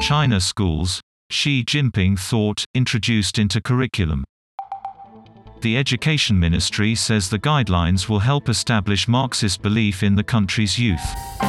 China schools, Xi Jinping thought, introduced into curriculum. The Education Ministry says the guidelines will help establish Marxist belief in the country's youth.